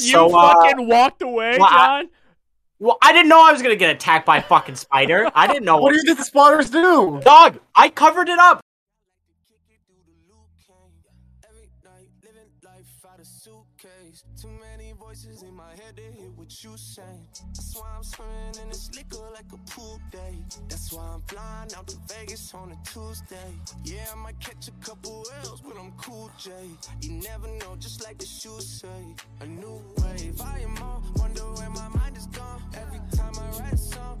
You So, uh, fucking walked away, well, I- Jon. well, I didn't know I was gonna get attacked by a fucking spider. I didn't know. What do you think the spiders do? Dog, I covered it up. Voices in my head to hear what you say. That's why I'm swimming in this liquor like a pool day. That's why I'm flying out to Vegas on a Tuesday. Yeah, I might catch a couple L's, but I'm cool, J. You never know, just like the shoes say. A new wave, I am on. Wonder where my mind is gone. Every time I write a song,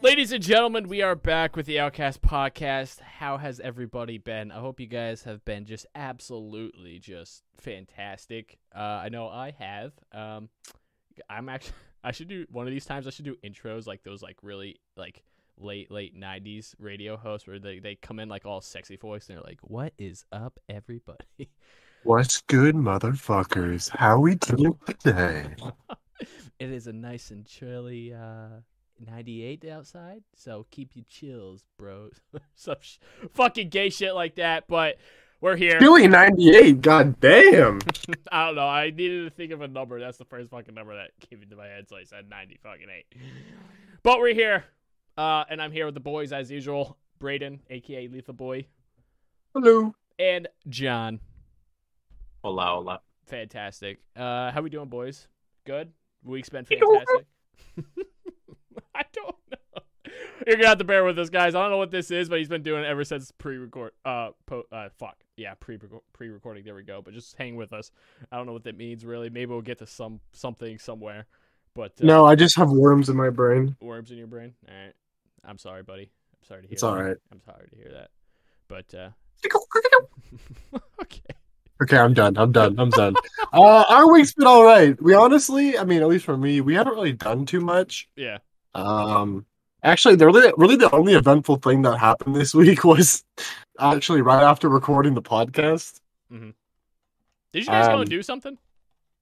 Ladies and gentlemen, we are back with the Outcast podcast. How has everybody been? I hope you guys have been just absolutely just fantastic. Uh, I know I have. Um, I'm actually. I should do one of these times. I should do intros like those, like really like late late '90s radio hosts where they they come in like all sexy voice and they're like, "What is up, everybody?" What's good, motherfuckers? How we doing today? it is a nice and chilly uh 98 outside, so keep your chills, bros. Some sh- fucking gay shit like that, but we're here. Billy ninety eight. God damn. I don't know. I needed to think of a number. That's the first fucking number that came into my head, so I said 90 fucking 8. But we're here. Uh, and I'm here with the boys as usual. Braden, aka Lethal Boy, Hello. and John. Hola, hola. Fantastic. Uh, how we doing, boys? Good. Week's been fantastic. I don't know. You're gonna have to bear with us, guys. I don't know what this is, but he's been doing it ever since pre-record. Uh, po- uh, fuck. Yeah, pre pre-recording. There we go. But just hang with us. I don't know what that means really. Maybe we'll get to some something somewhere. But uh, No, I just have worms in my brain. worms in your brain. All right. I'm sorry, buddy. I'm sorry to hear. It's that. all right. I'm sorry to hear that. But uh, okay. Okay, I'm done. I'm done. I'm done. uh, our week's been all right. We honestly, I mean, at least for me, we haven't really done too much. Yeah. Um, actually, the really, really the only eventful thing that happened this week was actually right after recording the podcast. Did you guys go Um, and do something?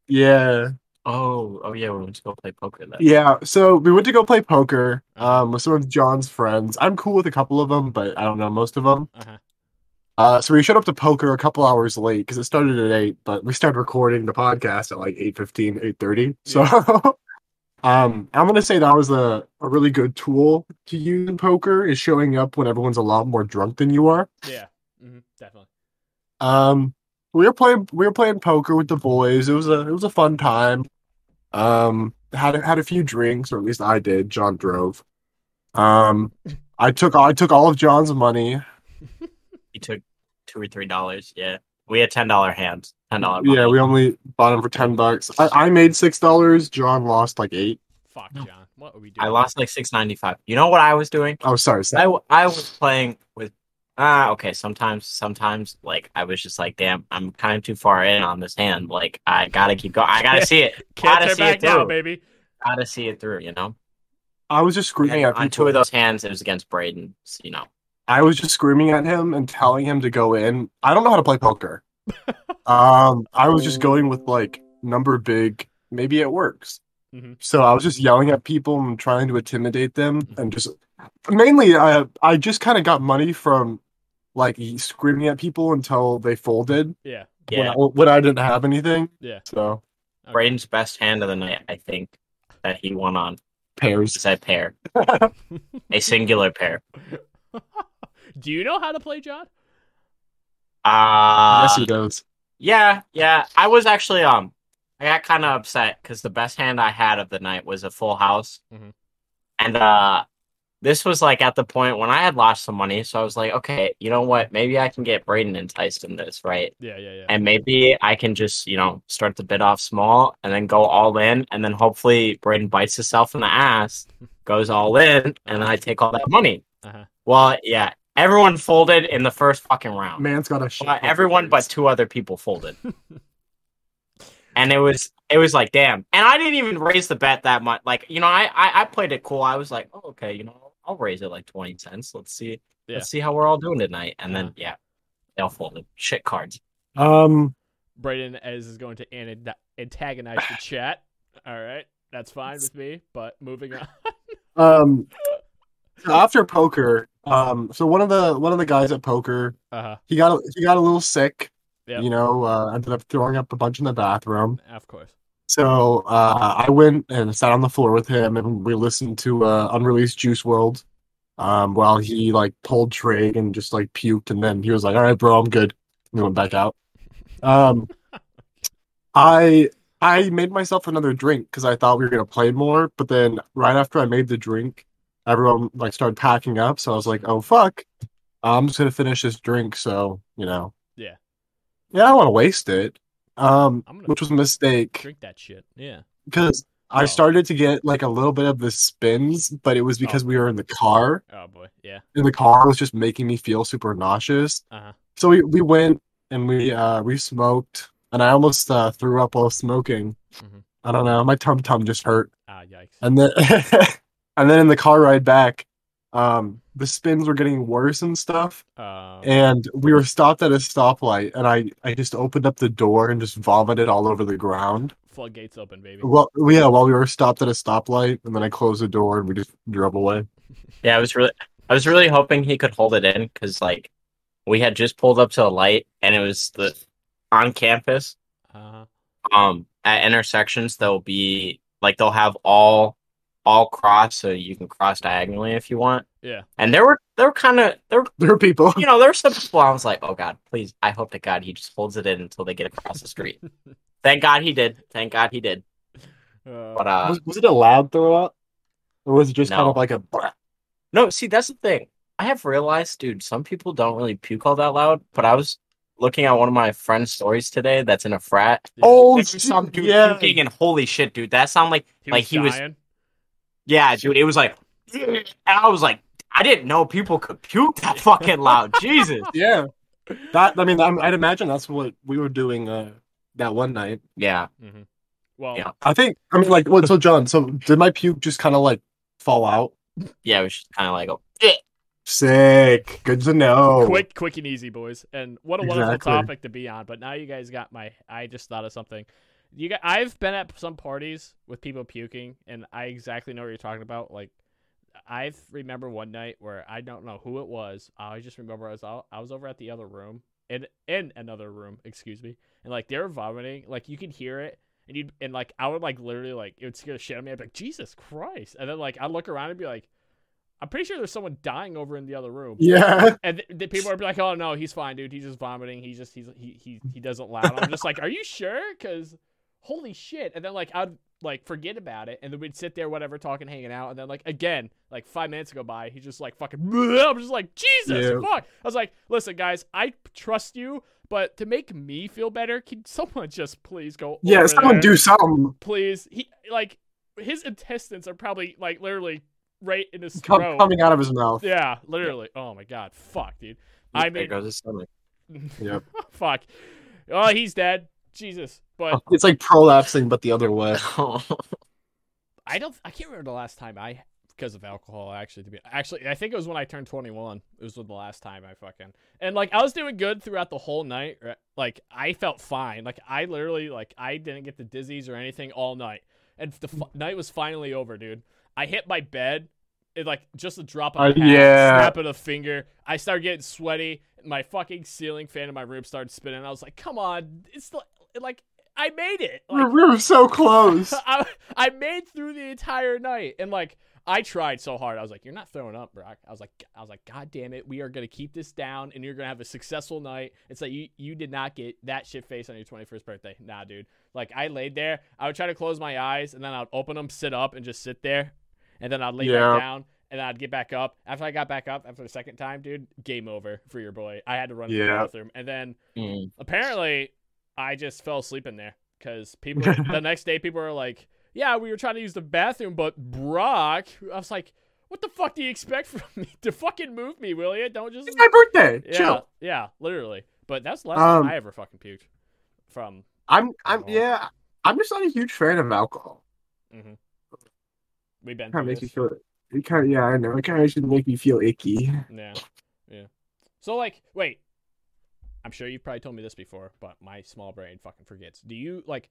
Yeah, Oh, oh yeah, we went to go play poker then. yeah. So we went to go play poker um, with some of Jon's friends. I'm cool with a couple of them, but I don't know most of them. Uh-huh. Uh, so we showed up to poker a couple hours late because it started at eight, but we started recording the podcast at like 8.15, 8.30. So um, I'm gonna say that was a, a really good tool to use in poker is showing up when everyone's a lot more drunk than you are. Yeah. hmm Definitely. Um, we were playing we were playing poker with the boys. It was a it was a fun time. Um, had had a few drinks, or at least I did. Jon drove. Um, I took I took all of Jon's money. He took two or three dollars. Yeah, we had ten dollar hands. Ten dollar. Yeah, we only bought them for ten bucks. I, I made six dollars. Jon lost like eight. Fuck, Jon. What are we doing? I lost like six ninety five. You know what I was doing? Oh, sorry. I, sorry. w- I was playing with. Ah, okay. Sometimes, sometimes, like I was just like, damn, I'm kind of too far in on this hand. Like I gotta keep going. I gotta see it. Can't gotta see back it now, through. baby. Gotta see it through. You know. I was just screaming And at on two of those hands, it was against Braden. so, You know. I was just screaming at him and telling him to go in. I don't know how to play poker. um, I was just going with like number big. Maybe it works. Mhm. So I was just yelling at people and trying to intimidate them, and just mainly, I I just kind of got money from like screaming at people until they folded Yeah. when, Yeah. I, when I didn't have anything. Yeah. So Okay. Braden's best hand of the night, I think, that he won on pairs. is a pair, a singular pair. Do you know how to play, Jon? Uh, yes, he does. Yeah, yeah. I was actually um, I got kind of upset because the best hand I had of the night was a full house, Mhm. and uh, this was like at the point when I had lost some money, so I was like, okay, you know what? Maybe I can get Braden enticed in this, right? Yeah, yeah, yeah. And maybe I can just, you know, start the bid off small and then go all in, and then hopefully Braden bites himself in the ass, goes all in, and then I take all that money. Uh-huh. Well, yeah, everyone folded in the first fucking round. Man's got a shit. Well, everyone but two other people folded. and it was it was like damn. And I didn't even raise the bet that much. Like, you know, I I, I played it cool. I was like, oh, okay, you know, I'll raise it like 20 cents. Let's see. Yeah. Let's see how we're all doing tonight. And Uh-huh. then yeah, they all folded. Shit cards. Um, Braden as is going to an- antagonize the chat. All right, that's fine with me. But moving on. um, so after poker, um, so one of the one of the guys at poker, Uh huh. he got a, he got a little sick. Yep. You know, uh, ended up throwing up a bunch in the bathroom. Of course. So uh, I went and sat on the floor with him, and we listened to uh, unreleased Juice WRLD. Um, while he like pulled trig and just like puked, and then he was like, "All right, bro, I'm good." And we went back out. Um, I I made myself another drink because I thought we were gonna play more, but then right after I made the drink, everyone like started packing up. So I was like, "Oh fuck, I'm just gonna finish this drink." So you know, Yeah. yeah, I don't want to waste it. Um, which was a mistake Drink that shit. Yeah. because I Oh. started to get like a little bit of the spins, but it was because we were in the car, Oh boy. Yeah. and the car was just making me feel super nauseous. Uh huh. So we, we went and we uh we smoked, and I almost uh, threw up while smoking. Mhm. I don't know, my tum tum just hurt, Ah, yikes. and then and then in the car ride back, um, the spins were getting worse and stuff, Um, and we were stopped at a stoplight, and I I just opened up the door and just vomited all over the ground. floodgates open, baby. Well, yeah, while we were stopped at a stoplight, and then I closed the door and we just drove away. Yeah, I was really I was really hoping he could hold it in because like we had just pulled up to a light and it was the on campus. Uh huh. Um at intersections they'll be like they'll have all all cross so you can cross diagonally if you want. Yeah. And there were there were kind of there were There are people. you know, there were some people I was like, oh god, please, I hope to God he just holds it in until they get across the street. Thank God he did. Thank God he did. Uh, But uh Was, was it a loud throw up? Or was it just kind of like a "Bleh"? no, see that's the thing. I have realized, dude, some people don't really puke all that loud, but I was looking at one of my friend's stories today that's in a frat. yeah. Oh, some dude yeah. puking and holy shit, dude, that sounded like he like was he was dying. Yeah, dude, it was like and I was like, I didn't know people could puke that fucking loud. Jesus. Yeah. That I mean, I'm, I'd imagine that's what we were doing uh, that one night. Yeah. hmm Well, Yeah. I think. I mean, like, what? So, Jon, so did my puke just kind of like fall out? Yeah, it was just kind of like, oh, Sick. Good to know. quick, quick and easy, boys. And what a wonderful Exactly. topic to be on. But now you guys got my. I just thought of something. You got. I've been at some parties with people puking, and I exactly know what you're talking about. Like, I remember one night where I don't know who it was. I just remember I was out, I was over at the other room in in another room, excuse me, and like they were vomiting. Like you could hear it. And you and like I would like literally like it would scare the shit out of me. I'd be like, Jesus Christ! And then like I'd look around and be like, I'm pretty sure there's someone dying over in the other room. Yeah. And th- the people are like, "Oh no, he's fine, dude. He's just vomiting. He's just he's he he he doesn't loud." I'm just like, "Are you sure?" Because holy shit! And then like I'd like forget about it, and then we'd sit there, whatever, talking, hanging out, and then like again, like five minutes go by, he's just like fucking. I'm just like Jesus, Yeah. fuck. I was like, "Listen, guys, I trust you, but to make me feel better, can someone just please go? Yeah. over Someone there? do something. please." He like his intestines are probably like literally right in his Com- throat. coming out of his mouth. Yeah, literally. Oh my god, fuck, dude. I there mean, goes his stomach. Yep. fuck. Oh, he's dead. Jesus. But It's like prolapsing, but the other way. I don't. I can't remember the last time I, because of alcohol, actually. To be actually, I think it was when I turned 21. It was the last time I fucking and like I was doing good throughout the whole night. right? Like I felt fine. Like I literally like I didn't get the dizzies or anything all night. And the f- night was finally over, dude. I hit my bed. It like just a drop of a Uh, yeah. snap of a finger. I started getting sweaty. My fucking ceiling fan in my room started spinning. I was like, "Come on, it's like, like I made it." Like, We're, were so close. I, I made through the entire night and like I tried so hard. I was like, "You're not throwing up, Brock." I was like, "I was like, God damn it, we are gonna keep this down, and you're gonna have a successful night." It's like you you did not get that shit face on your 21st birthday. Nah, dude. Like I laid there, I would try to close my eyes, and then I'd open them, sit up, and just sit there, and then I'd lay Yeah. back down, and then I'd get back up. After I got back up after the second time, dude, game over for your boy. I had to run to the bathroom, and then Mm. apparently I just fell asleep in there because people the next day people were like, "Yeah, we were trying to use the bathroom, but Brock," I was like, "What the fuck do you expect from me to fucking move me, will you? Don't just It's my birthday. yeah, Chill. yeah, literally." But that's the last Um, time I ever fucking puked from. I'm. I'm. Yeah. I'm just not a huge fan of alcohol. Mm-hmm. We've been Kind of makes me this. feel. It kind of. Yeah, I know. It kind of should make me feel icky. Yeah, yeah. So like, wait. I'm sure you've probably told me this before, but my small brain fucking forgets. Do you like?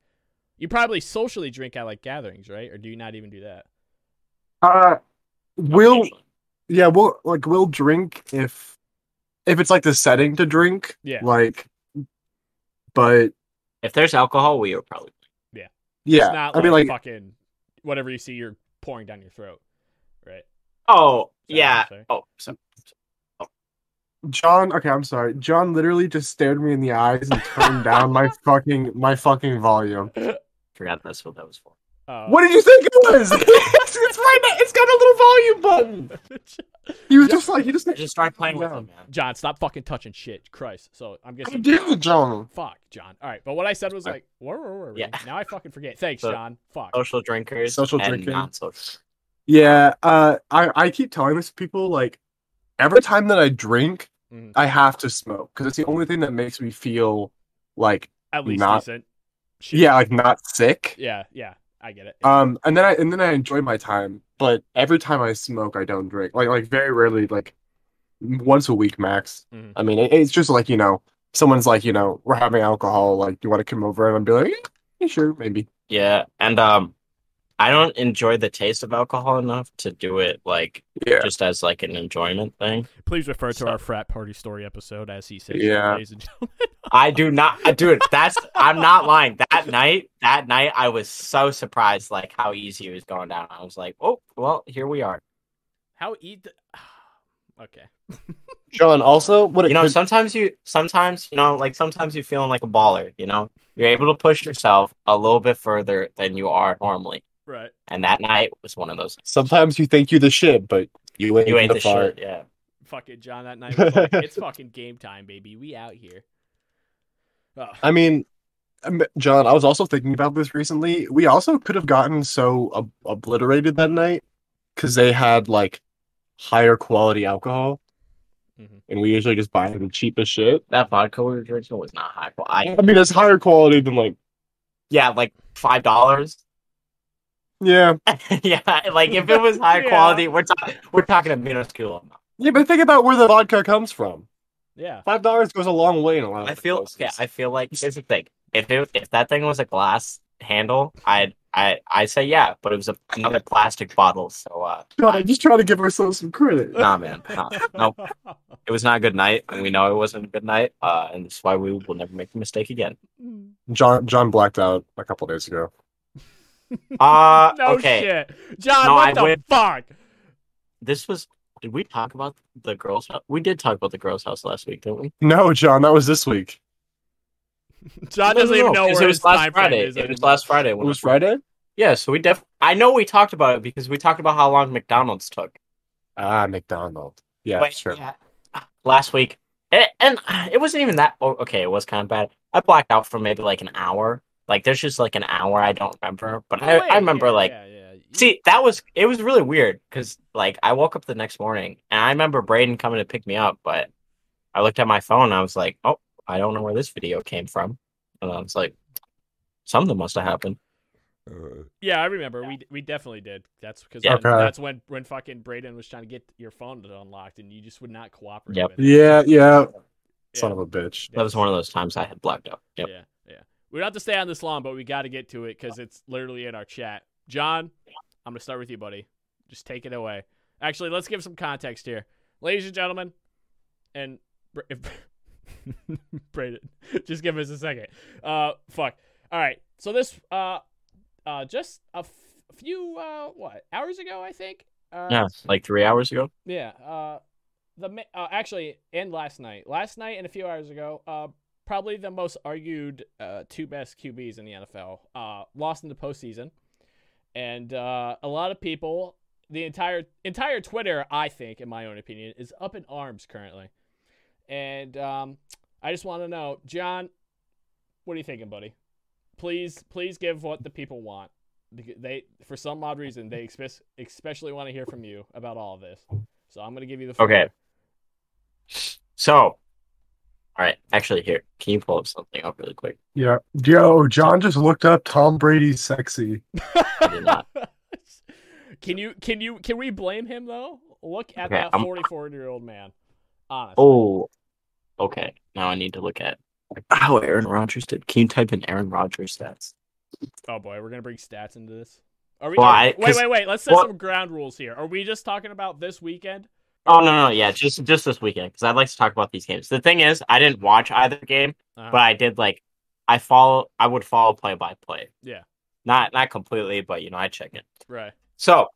You probably socially drink at like gatherings, right? Or do you not even do that? Uh, we'll. Yeah, we'll like we'll drink if if it's like the setting to drink. Yeah. Like, but If there's alcohol, we are probably. yeah, Yeah. It's not I mean like fucking whatever you see you're pouring down your throat, right? Oh yeah. what I'm saying? Oh, so, Jon. Okay, I'm sorry. Jon literally just stared me in the eyes and turned down my fucking my fucking volume. forgot that's what that was for. Uh, What did you think it was? it's, it's right. there. It's got a little volume button. He was just like he just. Just started playing with Yeah. them, man. Jon, stop fucking touching shit, Christ. So I'm guessing. I guessing. did, Jon. Fuck, Jon. All right, but what I said was like, where were we? Yeah. Now I fucking forget. Thanks, So- Jon. Fuck. Social drinkers, Social and drinking. non-social. Yeah. Uh, I I keep telling this to people like every time that I drink, Mhm. I have to smoke because it's the only thing that makes me feel like At least not- decent. Shit. yeah, like not sick. Yeah, yeah. I get it. Um, and then I and then I enjoy my time, but every time I smoke, I don't drink. Like like very rarely, like once a week max. Mhm. I mean, it, it's just like you know, someone's like you know, we're having alcohol. Like, do you want to come over? And I'd be like, yeah, yeah, sure, maybe. Yeah, and um, I don't enjoy the taste of alcohol enough to do it like Yeah. just as like an enjoyment thing. Please refer to our frat party story episode as he says, Yeah. ladies and gentlemen. I do not, do it. That's I'm not lying. That night, that night, I was so surprised, like how easy it was going down. I was like, oh, well, here we are. How eat? okay. Jon, also, what it You know, could- sometimes you, sometimes you know, like sometimes you're feeling like a baller. You know, you're able to push yourself a little bit further than you are normally. Right. And that night was one of those. sometimes you think you're the shit, but you ain't, You ain't the, the fart. shit, yeah. Fucking Jon that night was like, it's fucking game time, baby. We out here. Oh, I mean, um, Jon, I was also thinking about this recently. We also could have gotten so ob- obliterated that night because they had like higher quality alcohol, Mhm. and we usually just buy the cheapest shit. That vodka we were drinking was not high. Well, I I mean, it's higher quality than like yeah, like five dollars. Yeah, yeah, like if it was high Yeah. quality, we're talking we're talking a minuscule amount. yeah. But think about where the vodka comes from. yeah. Five dollars goes a long way in a lot of I feel places. yeah, I feel like here's the thing. If it if that thing was a glass handle, I'd I I say yeah, but it was a, another plastic bottle, so uh God, I'm just trying to give ourselves some credit. nah man. Nah, nope. It was not a good night, and we know it wasn't a good night, uh, and that's why we will never make the mistake again. Jon Jon blacked out a couple days ago. Uh no okay. shit. Jon, No, what I the went- fuck? This was did we talk about the girls' house? We did talk about the girls' house last week, didn't we? No, Jon, that was this week. Jon No, doesn't no, even know where it was his last time Friday. is It was last Friday. It was Friday. Yeah, so we def. I know we talked about it because we talked about how long McDonald's took. Ah, McDonald. Yeah, But, sure. yeah, last week, and, and it wasn't even that. Oh, okay, it was kind of bad. I blacked out for maybe like an hour. Like there's just like an hour I don't remember, but Oh, I, wait, I remember yeah, like yeah, yeah. See that was it was really weird because like I woke up the next morning and I remember Braden coming to pick me up, but I looked at my phone and I was like, oh, I don't know where this video came from, and I was like, something must have happened. Uh. Yeah, I remember. We we definitely did. That's because Yeah. Okay. that's when when fucking Braden was trying to get your phone unlocked and you just would not cooperate. Yep. with it. Yeah, yeah. Son of a bitch. That was one of those times I had blacked out. Yep. Yeah, yeah. We don't have to stay on this long, but we got to get to it because it's literally in our chat. Jon, I'm gonna start with you, buddy. Just take it away. Actually, let's give some context here, ladies and gentlemen, and if Braden, just give us a second. Uh, fuck. All right. So this, uh, uh, just a f- few, uh, what hours ago, I think. Uh, Yeah, like three hours ago. yeah. Uh, the uh, actually, and last night, last night and a few hours ago, uh, probably the most argued uh, two best QBs in the NFL uh, lost in the postseason, and uh, a lot of people the entire entire Twitter, I think, in my own opinion, is up in arms currently. And um, I just want to know, Jon, what are you thinking, buddy? Please, please give what the people want. They, for some odd reason, they especially want to hear from you about all of this. So I'm gonna give you the floor. Okay. So, all right. Actually, here, can you pull up something up really quick? Yeah. Yo, oh, Jon just looked up Tom Brady sexy. I did not. can you can you can we blame him though? Look at Okay, that 44 year old man. Honestly. Oh, okay. Now I need to look at how Aaron Rodgers did. Can you type in Aaron Rodgers stats? Oh boy, we're gonna bring stats into this. Are we? Well, are- I- wait, 'cause- wait, wait. Let's set well- some ground rules here. Are we just talking about this weekend? Oh no, no, yeah, just just this weekend because I'd like to talk about these games. The thing is, I didn't watch either game, Uh-huh. but I did like I follow. I would follow play by play. Yeah. Not not completely, but you know I check it. right. So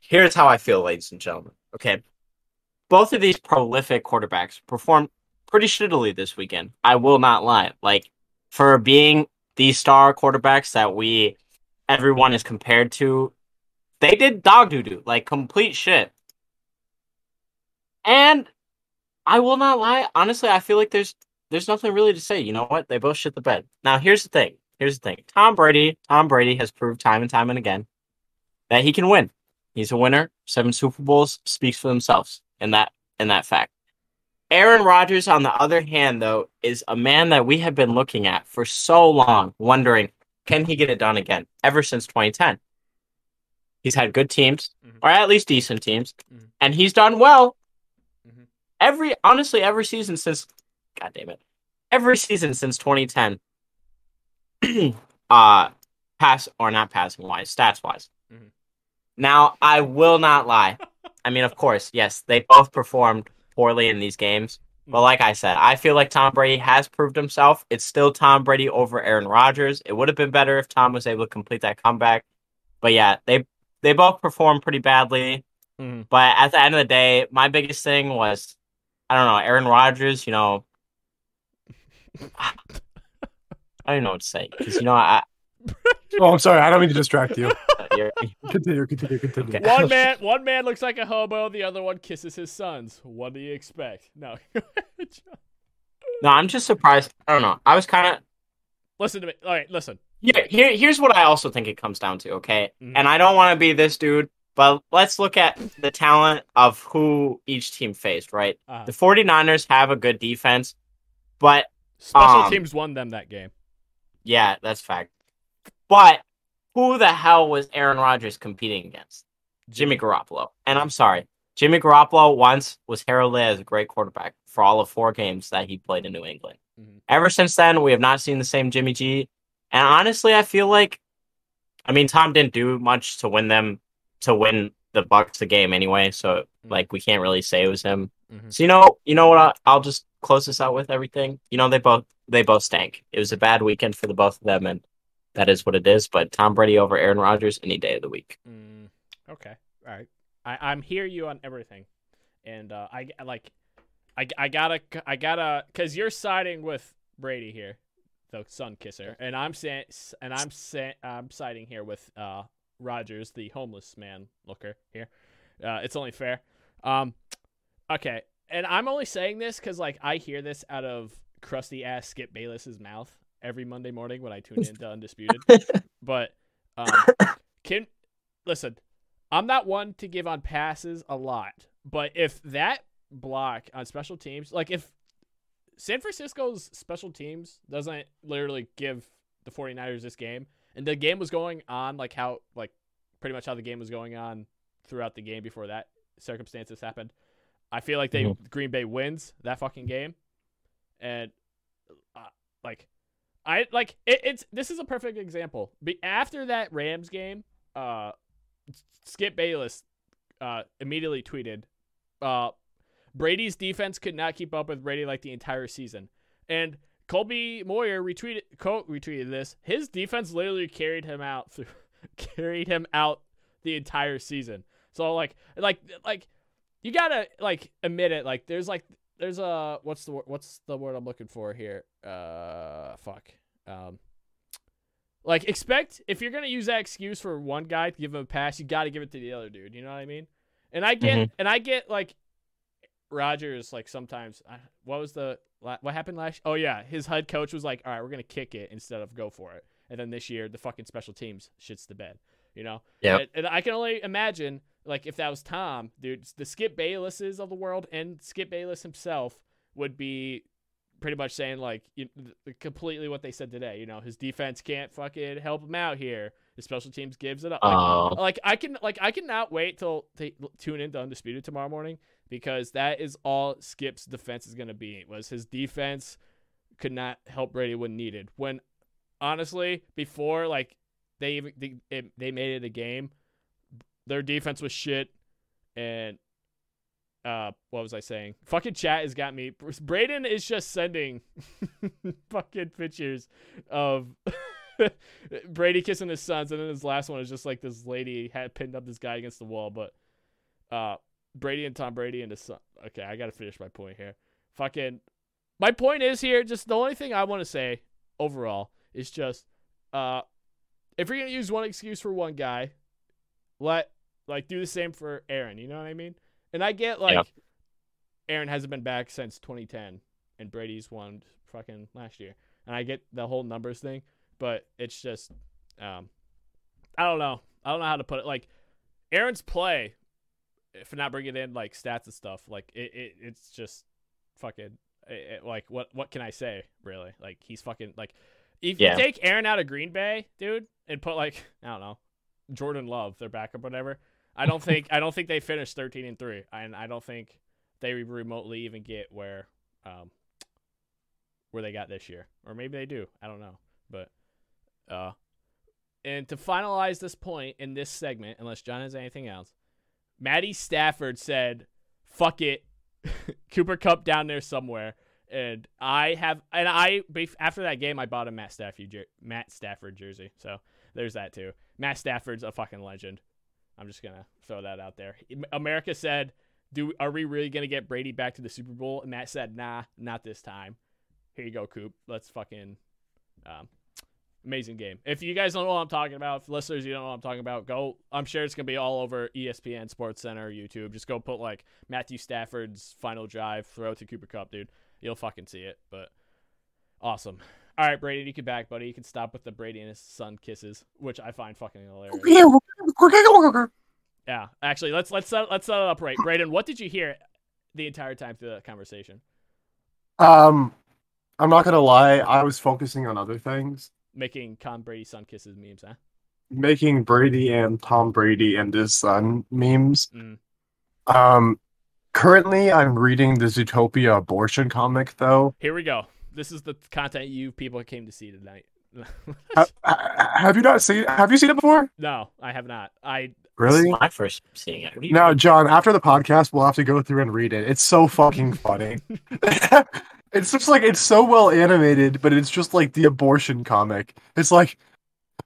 here's how I feel, ladies and gentlemen. Okay. Both of these prolific quarterbacks performed pretty shittily this weekend. I will not lie. Like for being the star quarterbacks that we everyone is compared to, they did dog doo doo, like complete shit. And I will not lie, honestly, I feel like there's there's nothing really to say. You know what? They both shit the bed. Now here's the thing. Here's the thing. Tom Brady, Tom Brady has proved time and time and again that he can win. He's a winner. Seven Super Bowls speaks for themselves in that in that fact. Aaron Rodgers, on the other hand, though, is a man that we have been looking at for so long, wondering can he get it done again? Ever since 2010, he's had good teams, Mhm. or at least decent teams, Mhm. and he's done well. Every honestly, every season since, God damn it, every season since 2010, uh, pass or not passing wise, stats wise. Mhm. Now, I will not lie. I mean, of course, yes, they both performed poorly in these games. But like I said, I feel like Tom Brady has proved himself. It's still Tom Brady over Aaron Rodgers. It would have been better if Tom was able to complete that comeback. But yeah, they they both performed pretty badly. Mhm. But at the end of the day, my biggest thing was I don't know, Aaron Rodgers, you know, I don't even know what to say because you know I, Oh, I'm sorry. I don't mean to distract you. Continue, continue, continue. Okay. One man, one man looks like a hobo. The other one kisses his sons. What do you expect? No. no, I'm just surprised. I don't know. I was kind of listen to me. All right, listen. Here, here, here's what I also think it comes down to, okay? Mhm. And I don't want to be this dude, but let's look at the talent of who each team faced, right? Uh, The 49ers have a good defense, but special um, teams won them that game. yeah, that's fact. But who the hell was Aaron Rodgers competing against? Jimmy Garoppolo. And I'm sorry, Jimmy Garoppolo once was heralded as a great quarterback for all of four games that he played in New England. Mhm. Ever since then, we have not seen the same Jimmy G. And honestly, I feel like, I mean, Tom didn't do much to win them to win the Bucks the game anyway. So Mhm. like, we can't really say it was him. Mhm. So you know, you know what? I'll, I'll just close this out with everything. You know, they both they both stank. It was a bad weekend for the both of them, and that is what it is. But Tom Brady over Aaron Rodgers any day of the week. Mm, okay, all right. I I'm hear you on everything, and uh, I I like, I I gotta I gotta because you're siding with Brady here, the sun kisser, and I'm saying and I'm saying I'm siding here with uh Rodgers, the homeless man looker here. Uh, it's only fair. Um, okay, and I'm only saying this because like I hear this out of crusty ass Skip Bayless's mouth every Monday morning when I tune in to Undisputed. but um, can listen. I'm not one to give on passes a lot, but if that block on special teams, like if San Francisco's special teams doesn't literally give the 49ers this game, and the game was going on like how like pretty much how the game was going on throughout the game before that circumstances happened. I feel like they Green Bay wins that fucking game, and uh, like I like it, it's this is a perfect example. Be, after that Rams game, uh, Skip Bayless uh, immediately tweeted, uh, Brady's defense could not keep up with Brady like the entire season. And Colby Moyer retweeted co- retweeted this. His defense literally carried him out through carried him out the entire season. So like like like you gotta like admit it. Like there's like there's a what's the what's the word I'm looking for here? Uh, fuck. Um, Like expect if you're gonna use that excuse for one guy to give him a pass, you got to give it to the other dude. You know what I mean? And I get Mhm. and I get like Rodgers like sometimes. What was the what happened last? Oh yeah, his head coach was like, "All right, we're gonna kick it instead of go for it." And then this year, the fucking special teams shits the bed. You know? Yeah. And, and I can only imagine like if that was Tom, dude, the Skip Baylesses of the world and Skip Bayless himself would be pretty much saying like you, completely what they said today. You know, his defense can't fucking help him out here. His special teams gives it up. Like, like I can like I cannot wait till to tune into Undisputed tomorrow morning because that is all Skip's defense is gonna be. Was his defense could not help Brady when needed. When honestly, before like they even they, they made it a game, their defense was shit, and uh, what was I saying? Fucking chat has got me. Braden is just sending fucking pictures of Brady kissing his sons, and then his last one is just like this lady had pinned up this guy against the wall. But uh, Brady and Tom Brady and his son. Okay, I gotta finish my point here. Fucking, my point is here. Just the only thing I want to say overall is just, uh, if you're gonna use one excuse for one guy, let like do the same for Aaron. You know what I mean? And I get like Yeah. Aaron hasn't been back since 2010, and Brady's won fucking last year. And I get the whole numbers thing, but it's just, um, I don't know. I don't know how to put it. Like Aaron's play, for not bringing in like stats and stuff, like it, it it's just fucking it, it- like what what can I say really? Like he's fucking like if Yeah. you take Aaron out of Green Bay, dude, and put like I don't know Jordan Love, their backup, whatever. I don't think I don't think they finished thirteen and three, and I don't think they remotely even get where um where they got this year, or maybe they do. I don't know, but uh, and to finalize this point in this segment, unless Jon has anything else, Matty Stafford said, "Fuck it, Cooper Kupp down there somewhere." And I have, and I after that game, I bought a Matt Stafford, Matt Stafford jersey. So there's that too. Matt Stafford's a fucking legend. I'm just gonna throw that out there. America said, "Do are we really gonna get Brady back to the Super Bowl?" And Matt said, "Nah, not this time." Here you go, Coop. Let's fucking um, amazing game. If you guys don't know what I'm talking about, if listeners, you don't know what I'm talking about, go. I'm sure it's gonna be all over ESPN, Sports Center, YouTube. Just go put like Matthew Stafford's final drive, throw to Cooper Kupp, dude. You'll fucking see it. But awesome. All right, Brady, you can back, buddy. You can stop with the Brady and his son kisses, which I find fucking hilarious. Yeah, actually, let's let's set, let's set it up right. Braden, what did you hear the entire time through that conversation? Um, I'm not gonna lie, I was focusing on other things, Making Tom Brady son kisses memes, huh? making Brady and Tom Brady and his son memes. Mm. Um, currently, I'm reading the Zootopia abortion comic, though. Here we go. This is the content you people came to see tonight. Ha- ha- have you not seen? Have you seen it before? no, I have not. I Really? It's my first seeing it. What do you No. Jon. After the podcast, we'll have to go through and read it. It's so fucking funny. it's just like it's so well animated, but it's just like the abortion comic. It's like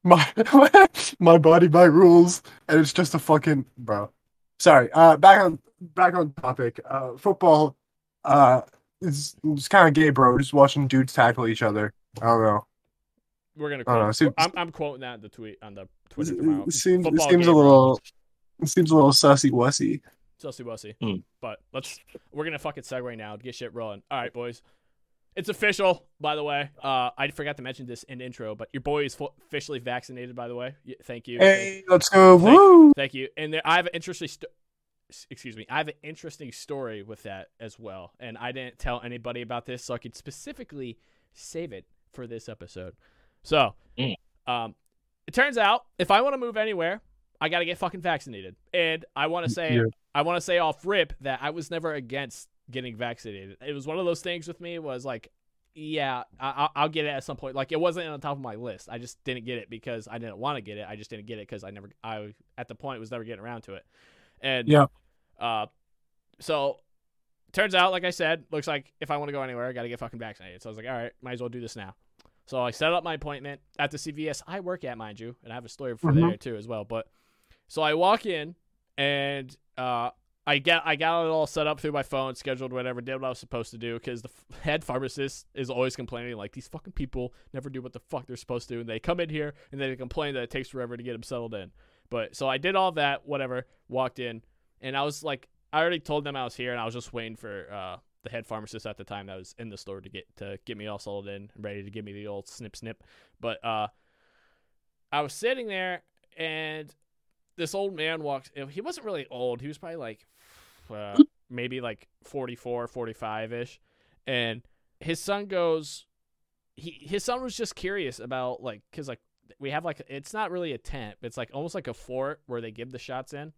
my my body, my rules, and it's just a fucking bro. Sorry. Uh, back on back on topic. Uh, football. Uh, it's it's kind of gay, bro. Just watching dudes tackle each other. I don't know. we're gonna. I don't know. Seems, I'm I'm quoting that in the tweet on the it, Twitter tomorrow. it seems it seems a game, bro. little it seems a little sussy wussy. Sussy wussy. Hmm. But let's we're gonna fucking segue now to get shit rolling. All right, boys. It's official, by the way. Uh, I forgot to mention this in intro, but your boy is fu- officially vaccinated. By the way, Y- thank you. Hey, let's go! Thank- Woo! Thank you. And there, I have an interesting, sto- excuse me, I have an interesting story with that as well. And I didn't tell anybody about this, so I could specifically save it for this episode. So, Mm. um, it turns out if I want to move anywhere, I got to get fucking vaccinated. And I want to say, Yeah. I want to say off rip that I was never against getting vaccinated. It was one of those things with me was like, yeah, I, I'll- I'll get it at some point. Like it wasn't on top of my list. I just didn't get it because I didn't want to get it. I just didn't get it because I never, I at the point was never getting around to it. And Yeah. uh, so turns out, like I said, looks like if I want to go anywhere, I got to get fucking vaccinated. So I was like, all right, might as well do this now. So I set up my appointment at the CVS I work at, mind you, and I have a story for Mhm. there too as well. But so I walk in, and uh, I get I got it all set up through my phone, scheduled whatever, did what I was supposed to do because the f- head pharmacist is always complaining like these fucking people never do what the fuck they're supposed to, and they come in here and they complain that it takes forever to get them settled in. But so I did all that, whatever, walked in, and I was like, I already told them I was here, and I was just waiting for uh, the head pharmacist at the time that was in the store to get to get me all settled in, ready to give me the old snip snip. But uh, I was sitting there, and this old man walks. He wasn't really old. He was probably like uh, maybe like 44, 45 ish, and his son goes. He his son was just curious about like because like we have like it's not really a tent. It's like almost like a fort where they give the shots in,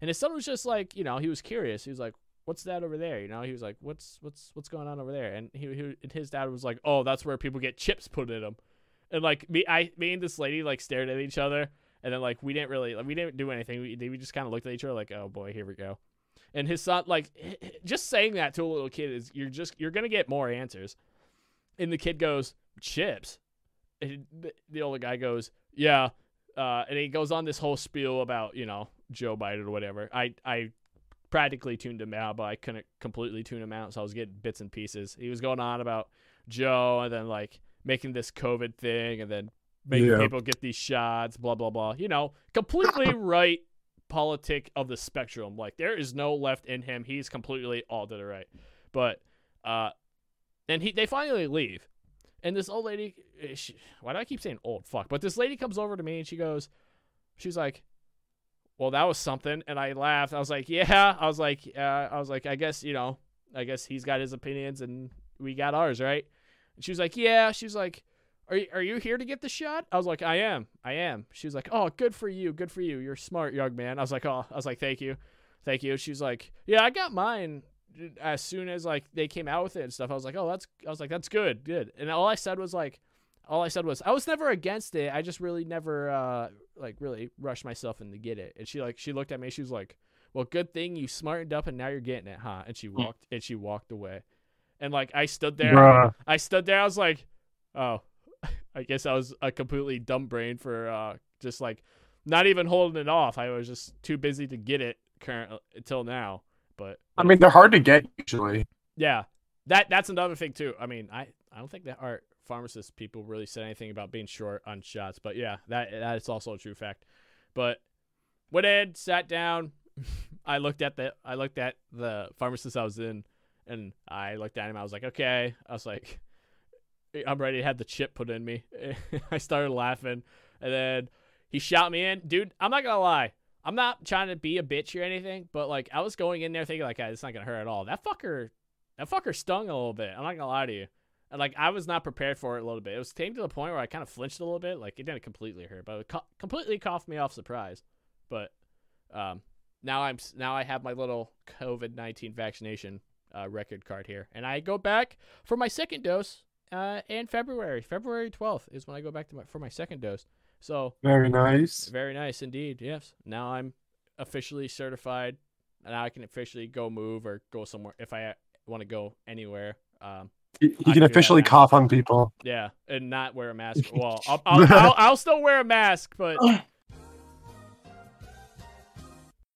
and his son was just like you know he was curious. He was like, "What's that over there?" You know, he was like, "What's what's what's going on over there?" And he, he and his dad was like, "Oh, that's where people get chips put in them." And like me, I me and this lady like stared at each other, and then like we didn't really like we didn't do anything. We we just kind of looked at each other like, "Oh boy, here we go." And his son like just saying that to a little kid is you're just you're gonna get more answers. And the kid goes, "Chips." And the, the older guy goes, "Yeah." Uh, and he goes on this whole spiel about you know Joe Biden or whatever. I I practically tuned him out, but I couldn't completely tune him out, so I was getting bits and pieces. He was going on about Joe and then like making this COVID thing and then making Yeah. people get these shots, blah blah blah. You know, completely right politic of the spectrum. Like there is no left in him. He's completely all to the right. But uh, and he they finally leave, and this old lady. eh, She, why do I keep saying old? Fuck. But this lady comes over to me and she goes, she's like, well, that was something. And I laughed. I was like, yeah. I was like, uh, I was like, I guess you know, I guess he's got his opinions and we got ours, right? And she was like, yeah. She's like, are you, are you here to get the shot? I was like, I am. I am. She was like, oh, good for you. Good for you. You're smart, young man. I was like, oh, I was like, thank you. Thank you. She was like, yeah, I got mine as soon as like they came out with it and stuff. I was like, oh, that's, I was like, that's good. Good. And all I said was like, all I said was I was never against it. I just really never uh like really rushed myself in to get it. And she like she looked at me. She was like, "Well, good thing you smartened up and now you're getting it, huh?" And she walked and she walked away. And like I stood there, Bruh. I stood there. I was like, "Oh, I guess I was a completely dumb brain for uh just like not even holding it off. I was just too busy to get it current until now." But I mean, they're hard to get usually. yeah, that that's another thing too. I mean, I I don't think that our pharmacist people really said anything about being short on shots, but yeah, that that's also a true fact. But went in, sat down. I looked at the I looked at the pharmacist I was in, and I looked at him. I was like, okay. I was like, I'm ready to have the chip put in me. I started laughing, and then he shot me in, dude. I'm not gonna lie. I'm not trying to be a bitch or anything, but like I was going in there thinking like, "Ah, it's not gonna hurt at all. That fucker, that fucker stung a little bit. I'm not gonna lie to you. And like I was not prepared for it a little bit. It was came to the point where I kind of flinched a little bit. Like it didn't completely hurt, but it co- completely coughed me off surprise. But um, now I'm now I have my little COVID nineteen vaccination uh, record card here, and I go back for my second dose uh, and February. February twelfth is when I go back to my for my second dose. So Very nice. very nice indeed. Yes. Now I'm officially certified, and now I can officially go move or go somewhere if I want to go anywhere. Um, You, you can can officially cough on people. yeah, and not wear a mask. Well, I'll, I'll, I'll, I'll still wear a mask, but.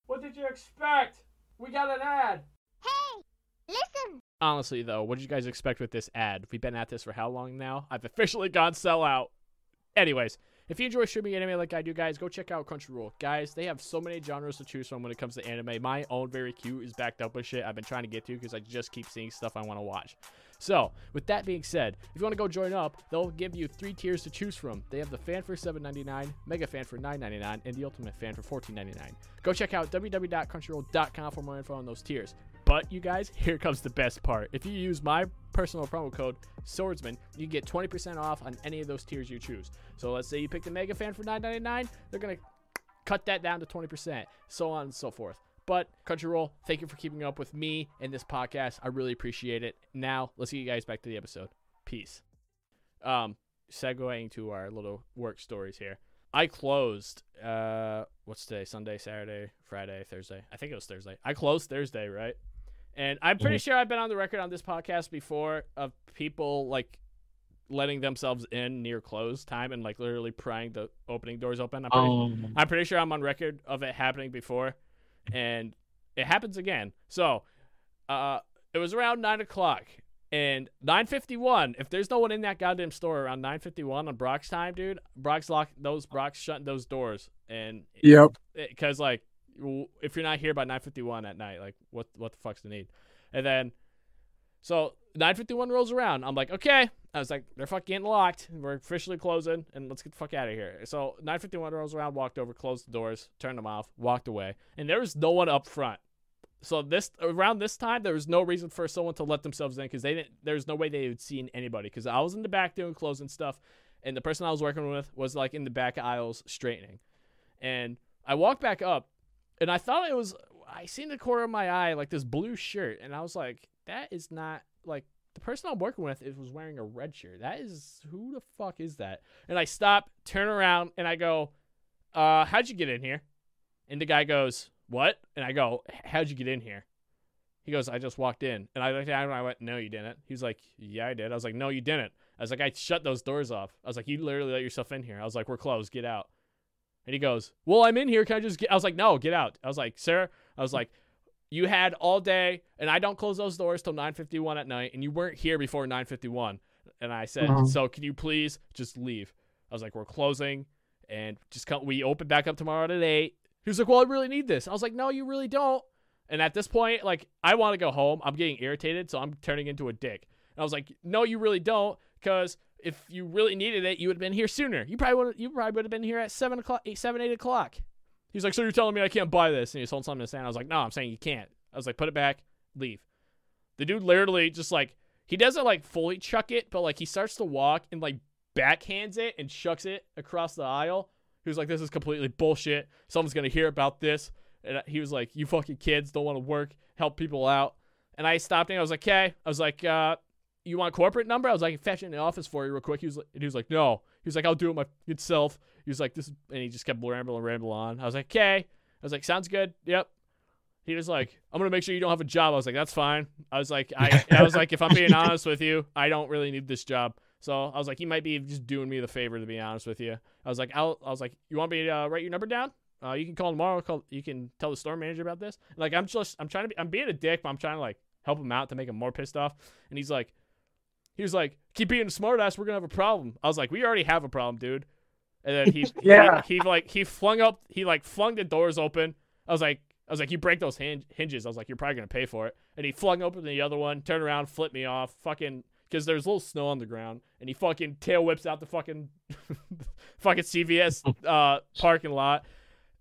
What did you expect? We got an ad. Hey, listen. Honestly, though, what did you guys expect with this ad? We've been at this for how long now? I've officially gone sell out. Anyways, if you enjoy streaming anime like I do, guys, go check out Crunchyroll. Guys, they have so many genres to choose from when it comes to anime. My own very cute is backed up with shit I've been trying to get to because I just keep seeing stuff I want to watch. So, with that being said, if you want to go join up, they'll give you three tiers to choose from. They have the fan for $7.99, mega fan for $9.99, and the ultimate fan for $14.99. Go check out www.crunchyroll.com for more info on those tiers. But you guys, here comes the best part. If you use my personal promo code Swordsman, you get 20% off on any of those tiers you choose. So let's say you pick the Mega Fan for $9.99, they're gonna cut that down to 20%, so on and so forth. But Crunchyroll, thank you for keeping up with me and this podcast. I really appreciate it. Now, let's get you guys back to the episode. Peace. Um, segueing to our little work stories here. I closed. Uh, what's today? Sunday, Saturday, Friday, Thursday. I think it was Thursday. I closed Thursday, right? And I'm pretty sure I've been on the record on this podcast before of people like letting themselves in near close time and like literally prying the opening doors open. I'm pretty, Um, I'm pretty sure I'm on record of it happening before, and it happens again. So, uh, it was around nine o'clock. And 951, if there's no one in that goddamn store around 951 on Brock's time, dude, Brock's lock those Brock's shutting those doors. And Yep. because like w- if you're not here by 9:51 at night, like what what the fuck's the need? And then so 9:51 rolls around. I'm like, okay. I was like, they're fucking getting locked. We're officially closing, and let's get the fuck out of here. So 9:51 rolls around, walked over, closed the doors, turned them off, walked away, and there was no one up front. So this around this time, there was no reason for someone to let themselves in because they didn't. There's no way they would seen anybody because I was in the back doing closing stuff, and the person I was working with was like in the back aisles straightening, and I walked back up, and I thought it was. I seen the corner of my eye like this blue shirt, and I was like, that is not like the person I'm working with is was wearing a red shirt. That is who the fuck is that? And I stop, turn around, and I go, uh, how'd you get in here? And the guy goes, what? And I go, how'd you get in here? He goes, I just walked in. And I looked at him and I went, no, you didn't. He was like, yeah, I did. I was like, no, you didn't. I was like, I shut those doors off. I was like, you literally let yourself in here. I was like, we're closed. Get out. And he goes, well, I'm in here. Can I just get? I was like, no, get out. I was like, sir, I was like, you had all day, and I don't close those doors till 9:51 at night, and you weren't here before 9:51. And I said, Mhm. so can you please just leave? I was like, we're closing, and just come. We open back up tomorrow at eight. He was like, well, I really need this. I was like, no, you really don't. And at this point, like, I want to go home. I'm getting irritated, so I'm turning into a dick. And I was like, no, you really don't, because if you really needed it, you would have been here sooner. You probably would. You probably would have been here at seven o'clock, eight, seven, eight o'clock. He's like, so you're telling me I can't buy this? And he's holding something in his hand. I was like, no, I'm saying you can't. I was like, put it back, leave. The dude literally just like he doesn't like fully chuck it, but like he starts to walk and like backhands it and chucks it across the aisle. He was like, this is completely bullshit. Someone's gonna hear about this. And he was like, you fucking kids don't want to work, help people out. And I stopped him. I was like, okay. I was like, uh, you want a corporate number? I was like, fetch it in the office for you real quick. He was like, and he was like, no. He was like, I'll do it myself. He was like, this, and he just kept rambling, rambling on. I was like, okay. I was like, sounds good. Yep. He was like, I'm gonna make sure you don't have a job. I was like, that's fine. I was like, I, I was like, if I'm being honest with you, I don't really need this job. So I was like, he might be just doing me the favor to be honest with you. I was like, I'll, I was like, you want me to uh, write your number down? Uh, you can call tomorrow. Call, you can tell the store manager about this. Like, I'm just, I'm trying to be, I'm being a dick, but I'm trying to like help him out to make him more pissed off. And he's like, he was like, keep being a smartass. We're gonna have a problem. I was like, we already have a problem, dude. And then he, Yeah. he, he like, he flung up, he like flung the doors open. I was like, I was like, you break those hin- hinges. I was like, you're probably gonna pay for it. And he flung open the other one, turned around, flipped me off, fucking, because there's a little snow on the ground, and he fucking tail whips out the fucking, fucking CVS uh parking lot,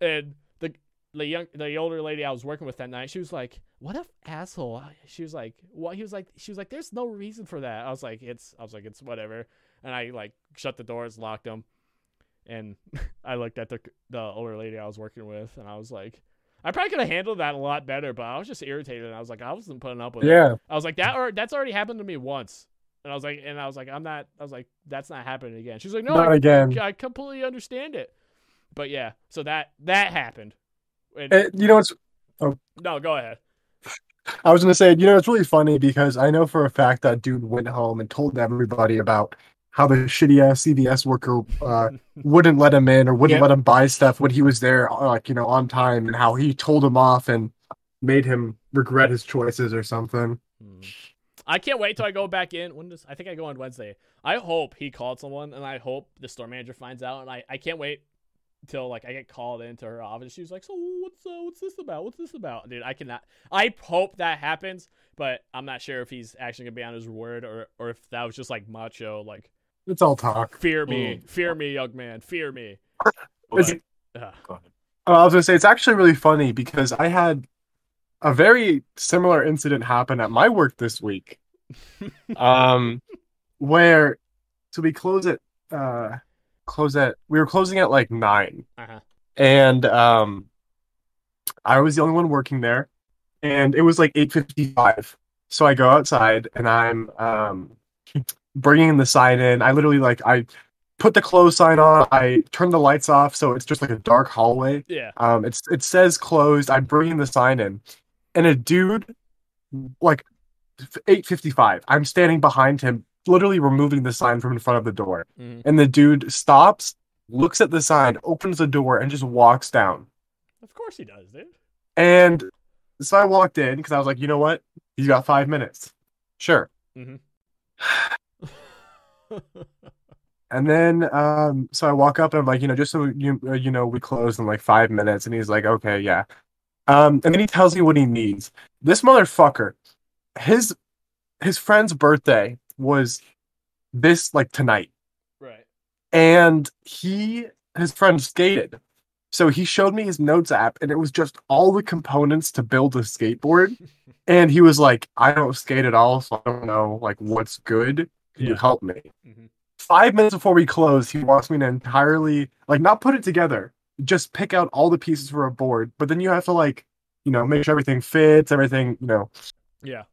and the the young the older lady I was working with that night, she was like, "What a asshole!" She was like, "What?" He was like, "She was like, there's no reason for that." I was like, "It's," I was like, "It's whatever," and I like shut the doors, locked them, and I looked at the the older lady I was working with, and I was like. I probably could have handled that a lot better, but I was just irritated. And I was like, I wasn't putting up with it. Yeah. I was like, that or that's already happened to me once. And I was like, and I was like, I'm not. I was like, that's not happening again. She's like, no, Not I, again. I completely understand it. But yeah, so that that happened. And- Eh, you know, it's no, go ahead. I was gonna say, you know, it's really funny because I know for a fact that dude went home and told everybody about how the shitty ass CVS worker uh, wouldn't let him in or wouldn't Yeah. let him buy stuff when he was there, uh, like you know, on time, and how he told him off and made him regret his choices or something. Hmm. I can't wait till I go back in. When does I think I go on Wednesday. I hope he called someone, and I hope the store manager finds out. And I, I can't wait till like I get called into her office. She's like, "So what's uh, what's this about? What's this about, dude?" I cannot. I hope that happens, but I'm not sure if he's actually gonna be on his word or or if that was just like macho, like It's all talk. fear me, Mm. fear me, young man, fear me. It's- Ugh. Go ahead. Uh, I was gonna say it's actually really funny because I had a very similar incident happen at my work this week. um, where so we close at uh close at we were closing at like nine, Uh-huh. and um, I was the only one working there, and it was like eight fifty five. So I go outside and I'm um bringing the sign in. I literally like I put the close sign on. I turn the lights off, so it's just like a dark hallway. Yeah. Um, it's it says closed. I'm bringing the sign in, and a dude, like, eight fifty five. I'm standing behind him, literally removing the sign from in front of the door, Mhm. and the dude stops, looks at the sign, opens the door, and just walks down. Of course he does, dude. And so I walked in because I was like, you know what? He's got five minutes. Sure. And then, um, so I walk up and I'm like, you know, just so you, uh, you know, we close in like five minutes. And he's like, okay, yeah. Um, and then he tells me what he needs. This motherfucker, his his friend's birthday was this like tonight, right. and he his friend skated. So he showed me his notes app, and it was just all the components to build a skateboard. And he was like, I don't skate at all, so I don't know like what's good. Can you help me? Mhm. Five minutes before we close, he wants me to entirely like not put it together, just pick out all the pieces for a board. But then you have to like, you know, make sure everything fits, everything, you know. Yeah.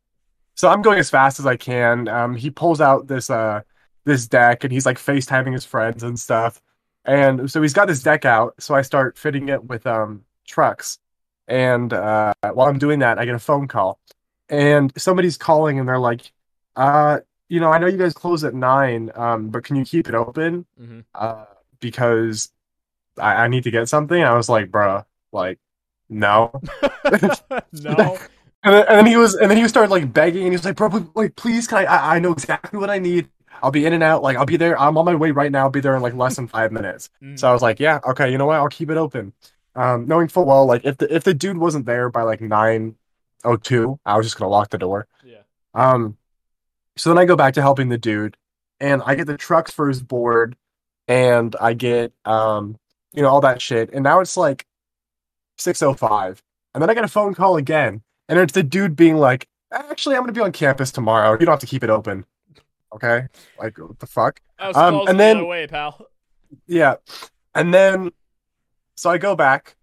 So I'm going as fast as I can. Um, he pulls out this uh this deck and he's like FaceTiming his friends and stuff. And so he's got this deck out. So I start fitting it with um trucks. And uh, while I'm doing that, I get a phone call, and somebody's calling, and they're like, uh, you know, I know you guys close at nine, um, but can you keep it open? Mhm. Uh, because I, I need to get something. I was like, bruh, like, no. no. And then, and then he was, and then he started like begging, and he was like, "Bro, like, please, can I, I? I know exactly what I need. I'll be in and out. Like, I'll be there. I'm on my way right now. I'll be there in like less than five minutes." Mm. So I was like, "Yeah, okay. You know what? I'll keep it open." Um, knowing full well, like, if the if the dude wasn't there by like nine oh two, I was just gonna lock the door. yeah. Um, so then I go back to helping the dude, and I get the trucks for his board, and I get um, you know, all that shit. And now it's like six oh five, and then I get a phone call again, and it's the dude being like, "Actually, I'm gonna be on campus tomorrow. You don't have to keep it open." Okay, like what the fuck? I was Um, and the then- way, pal. Yeah. And then so I go back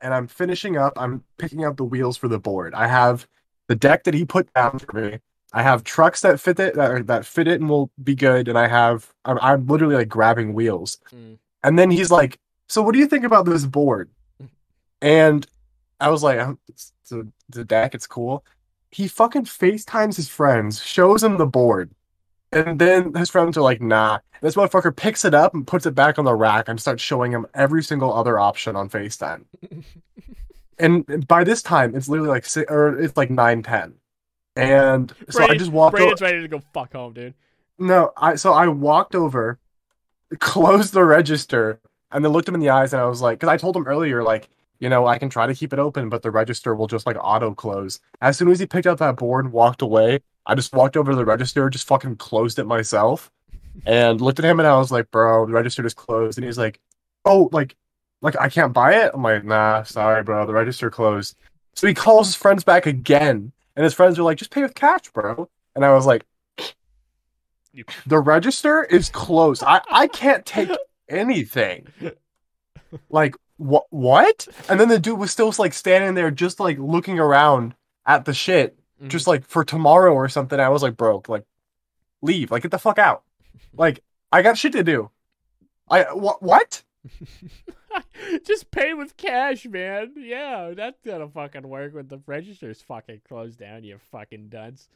and I'm finishing up. I'm picking up the wheels for the board. I have the deck that he put down for me. I have trucks that fit it that, that fit it and will be good. And I have I'm, I'm literally like grabbing wheels. Mm. And then he's like, "So what do you think about this board?" And I was like, oh, "It's the the deck. It's cool." He fucking FaceTimes his friends, shows him the board. And then his friends are like, nah. This motherfucker picks it up and puts it back on the rack and starts showing him every single other option on FaceTime. and by this time, it's literally like six, or it's like nine ten. And so I just walked. Braden's ready to go fuck home, dude. no, I so I walked over, closed the register, and then looked him in the eyes, and I was like, because I told him earlier, like, you know, I can try to keep it open, but the register will just like auto close. As soon as he picked up that board and walked away, I just walked over to the register, just fucking closed it myself, and looked at him, and I was like, bro, the register just closed, and he's like, oh, like, like I can't buy it. I'm like, nah, sorry, bro, the register closed. So he calls his friends back again, and his friends are like, just pay with cash, bro. And I was like, the register is closed. I, I can't take anything. Like what what? And then the dude was still like standing there just like looking around at the shit, Mhm. just like for tomorrow or something. I was like, bro, like leave, like get the fuck out. Like I got shit to do. I what what? Just pay with cash, man. Yeah, that's gonna fucking work when the register's fucking closed down, you fucking dunce.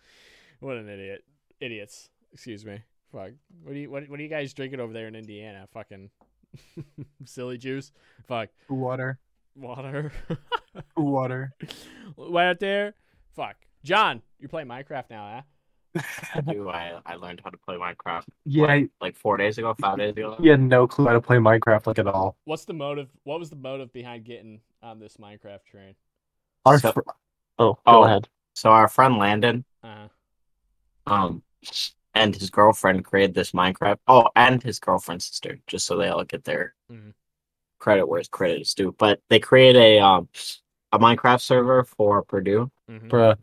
What an idiot. Idiots. Excuse me. Fuck. What do you what, what are you guys drinking over there in Indiana? Fucking silly juice? Fuck. Water. Water. Water. Right out there? Fuck. Jon, you play Minecraft now, huh? I do. I, I learned how to play Minecraft Yeah, like four days ago, five days ago. he had no clue how to play Minecraft like at all. What's the motive what was the motive behind getting on this Minecraft train? Our So- fr- oh, Oh. go ahead. So our friend Landon, Uh um, and his girlfriend created this Minecraft. Oh, and his girlfriend's sister, just so they all get their Mhm. credit where credit is due. But they create a um a Minecraft server for Purdue. mhm. Bruh.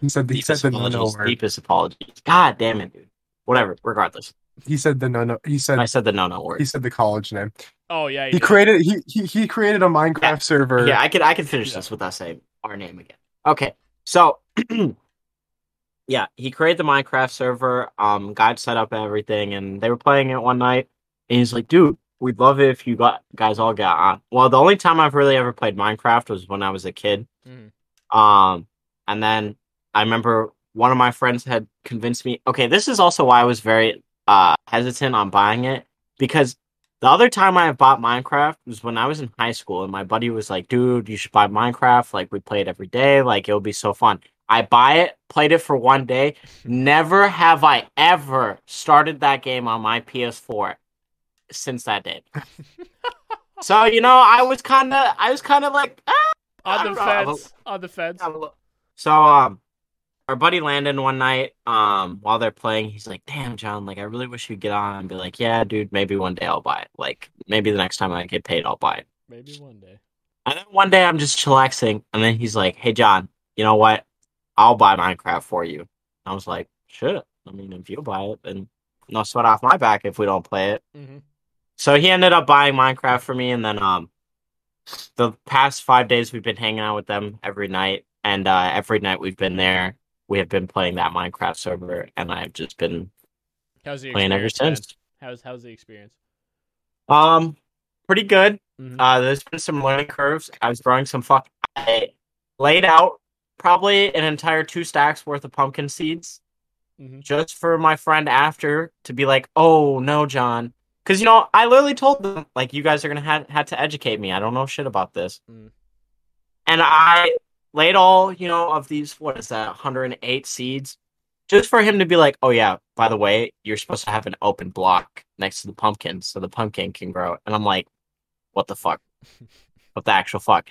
He said the, he said the no no apologies. word. Deepest apologies. God damn it, dude. Whatever. Regardless, He said the no no. He said I said the no no word. he said the college name. Oh yeah, He did. created he he, he created a Minecraft Yeah. server. Yeah, I could I could finish Yeah. this without saying our name again. Okay, so yeah, he created the Minecraft server. Um, guide set up everything, and they were playing it one night. And he's like, "Dude, we'd love it if you got guys all got on." Well, the only time I've really ever played Minecraft was when I was a kid. Mhm. Um, and then I remember one of my friends had convinced me. Okay, this is also why I was very uh hesitant on buying it because The other time I bought Minecraft was when I was in high school, and my buddy was like, "Dude, you should buy Minecraft. Like, we play it every day. Like, it'll be so fun." I buy it, played it for one day. Never have I ever started that game on my PS4 since that day. so you know, I was kind of, I was kind of like, ah, On the fence. On the fence. have a look. So um our buddy Landon one night, um, while they're playing, he's like, Damn, Jon, like I really wish you'd get on and be like, Yeah, dude, maybe one day I'll buy it. Like maybe the next time I get paid I'll buy it. Maybe one day. And then one day I'm just chillaxing and then he's like, Hey Jon, you know what? I'll buy Minecraft for you. I was like, Sure. I mean if you buy it, then no sweat off my back if we don't play it. Mm-hmm. So he ended up buying Minecraft for me, and then um, the past five days we've been hanging out with them every night, and uh, every night we've been there, we have been playing that Minecraft server, and I've just been How's the playing ever since. How's how's the experience? Um, pretty good. Mhm. Uh, there's been some learning curves. I was growing some fuck. I laid out probably an entire two stacks worth of pumpkin seeds Mhm. just for my friend after to be like, "Oh no, Jon," because you know I literally told them like, "You guys are gonna have had to educate me. I don't know shit about this," Mm. and I laid all you know of these what is that 108 seeds just for him to be like, "Oh yeah, by the way, you're supposed to have an open block next to the pumpkin so the pumpkin can grow," and I'm like, "What the fuck? what the actual fuck?"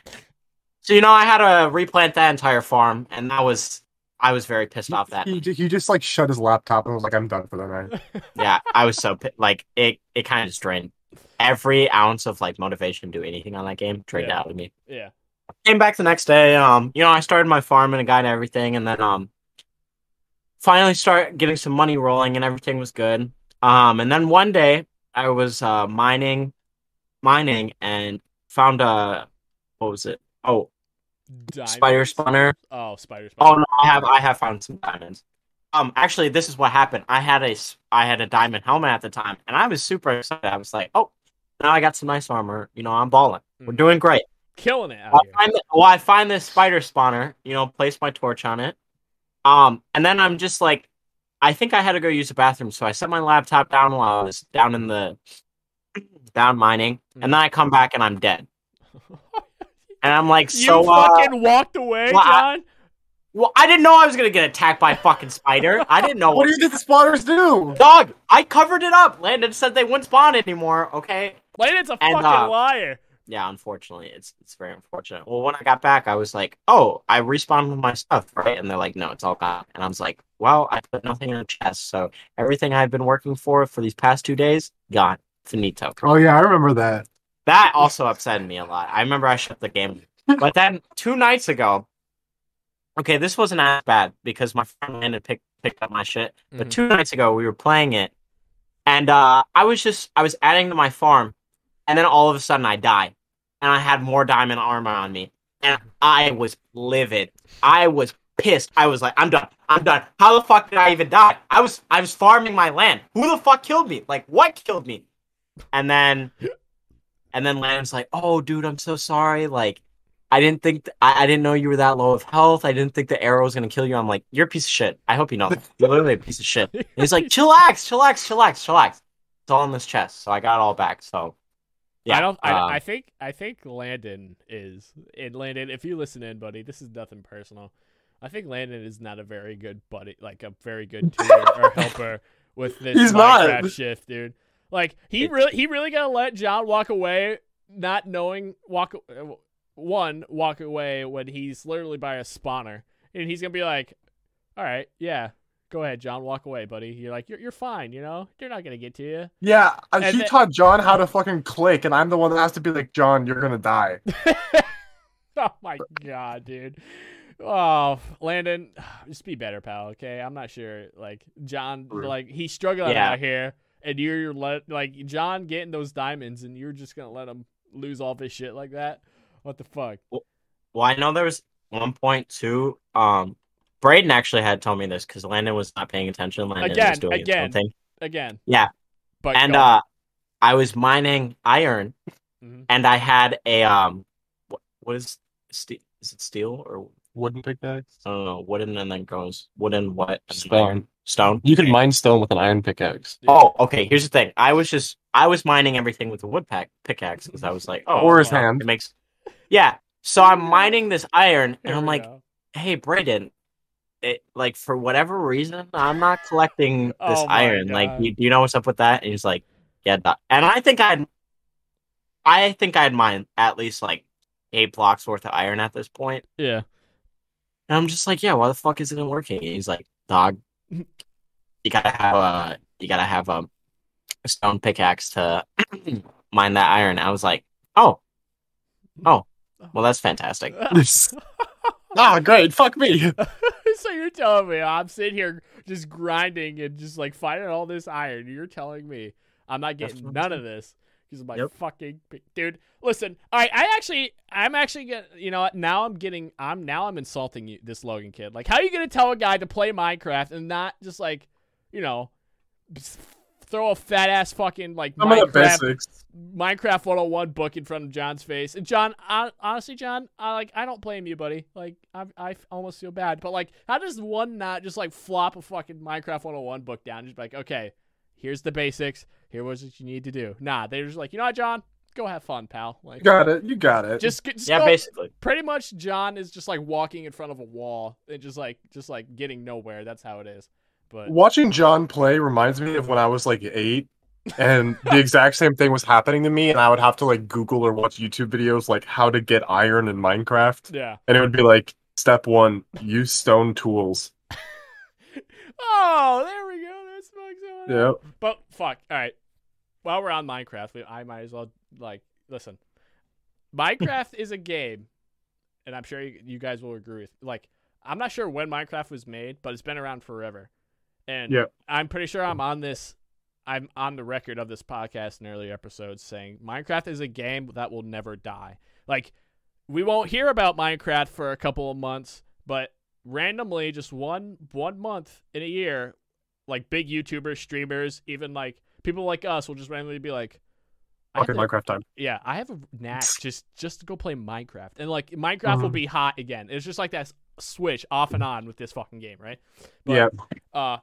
So you know, I had to replant that entire farm, and that was I was very pissed off that He, he just like shut his laptop and was like, "I'm done for the night." yeah, I was so pi- like it. It kind of just drained every ounce of like motivation to do anything on that game. Drained Yeah. out of me. Yeah. Came back the next day. Um, you know, I started my farm and got everything, and then um, finally start getting some money rolling, and everything was good. Um, and then one day I was uh mining, mining, and found a what was it? Oh, spider spawner. Oh, spider spawner. Oh no, I have I have found some diamonds. Um, actually, this is what happened. I had a I had a diamond helmet at the time, and I was super excited. I was like, oh, now I got some nice armor. You know, I'm balling. We're Mhm. doing great. Killing it out Well, here. I find, well, I find this spider spawner. You know, place my torch on it. Um, and then I'm just like, I think I had to go use the bathroom, so I set my laptop down while I was down in the down mining, and then I come back and I'm dead. And I'm like, you so uh, fucking walked away, well, I- Jon. well, I didn't know I was gonna get attacked by a fucking spider. I didn't know What do you think the spawners do? Dog, I covered it up. Landon said they wouldn't spawn anymore. Okay. Landon's a And, fucking uh, liar. Yeah, unfortunately, it's it's very unfortunate. Well, when I got back, I was like, "Oh, I respawned with my stuff, right?" And they're like, "No, it's all gone." And I was like, "Well, I put nothing in a chest, so everything I've been working for for these past two days gone, finito." Oh yeah, I remember that. That also upset me a lot. I remember I shut the game, but then two nights ago, okay, this wasn't as bad because my friend Landon picked picked up my shit. But Mhm. two nights ago, we were playing it, and uh, I was just I was adding to my farm, and then all of a sudden I die, and I had more diamond armor on me, and I was livid. I was pissed. I was like, I'm done. I'm done. How the fuck did I even die? I was I was farming my land. Who the fuck killed me? Like what killed me? And then, and then Landon's like, Oh, dude, I'm so sorry. Like. I didn't think th- I, I didn't know you were that low of health. I didn't think the arrow was gonna kill you. I'm like, you're a piece of shit. I hope you know. that. You're literally a piece of shit. And he's like, chillax, chillax, chillax, chillax. It's all in this chest, so I got it all back. So, yeah, I don't. I, uh, I think. I think Landon is. And Landon, if you listen in, buddy, this is nothing personal. I think Landon is not a very good buddy, like a very good tutor or helper with this He's not. Minecraft shift, dude. Like he It- really, he really gonna let Jon walk away, not knowing walk. uh, One walk away when he's literally by a spawner, and he's gonna be like, "All right, yeah, go ahead, Jon, walk away, buddy." You're like, "You're you're fine, you know. They're not gonna get to you." Yeah, uh, And he then- taught Jon how to fucking click, and I'm the one that has to be like, Jon, you're gonna die. oh my god, dude. Oh, Landon, just be better, pal. Okay, I'm not sure. Like Jon, like he's struggling Yeah. out here, and you're let like Jon getting those diamonds, and you're just gonna let him lose all this shit like that. What the fuck? well, I know there was one point too. Um, Braden actually had told me this because Landon was not paying attention. Landon Again, was doing again. something. Again. Yeah. But and uh, I was mining iron, Mhm. and I had a um, what, what is ste- is it steel or Wooden pickaxe. I don't know, wooden and then goes wooden what Stone. Stone. You can mine stone with an iron pickaxe. Oh, okay. Here's the thing. I was just I was mining everything with a wood pack pickaxe because I was like, oh, Or his you hand. It makes, yeah. So I'm mining this iron, and I'm like, go. hey, Brayden, it like for whatever reason, I'm not collecting this Oh my iron. Like, you, do you know what's up with that? And he's like, yeah. Doc." And I think I'd, I think I'd mine at least like eight blocks worth of iron at this point. yeah. And I'm just like, yeah, why the fuck isn't it working? And he's like, dog, mm-hmm. you gotta have a, you gotta have a, a stone pickaxe to mine that iron. I was like, oh, mm-hmm. oh, well, that's fantastic. ah, great. Fuck me. so you're telling me I'm sitting here just grinding and just like finding all this iron. You're telling me I'm not getting none of this because of my Yep. fucking dude. Listen, all right, I actually, I'm actually get, you know, what? now I'm getting, I'm now I'm insulting you, this Logan kid. Like, how are you gonna tell a guy to play Minecraft and not just like, you know, throw a fat ass fucking like the Minecraft. Minecraft 101 book in front of Jon's face. And Jon, hon- honestly, Jon, I like I don't blame you, buddy. Like I I almost feel bad, but like how does one not just like flop a fucking Minecraft 101 book down and just be like, "Okay, here's the basics. Here was what you need to do." Nah, they're just like, "You know what, Jon? Go have fun, pal." Like got it. You got it. just, g- just Yeah, go- basically. pretty much Jon is just like walking in front of a wall and just like just like getting nowhere. That's how it is. But Watching Jon play reminds me of when I was like eight, and the exact same thing was happening to me, and I would have to like Google or watch YouTube videos like how to get iron in Minecraft, yeah. and it would be like step one: use stone tools. Oh, there we go. That's fucking Yeah. But fuck. All right. While we're on Minecraft, we, I might as well like listen. Minecraft is a game, and I'm sure you, you guys will agree with. Like, I'm not sure when Minecraft was made, but it's been around forever. And Yeah. I'm pretty sure I'm on this. I'm on the record of this podcast in earlier episodes saying Minecraft is a game that will never die. Like, we won't hear about Minecraft for a couple of months, but randomly, just one one month in a year, like big YouTubers, streamers, even like people like us will just randomly be like, to- Minecraft time. yeah, I have a knack just just to go play Minecraft, and like Minecraft will Mhm. be hot again. It's just like that switch off and on with this fucking game, right? But, yeah. Uh,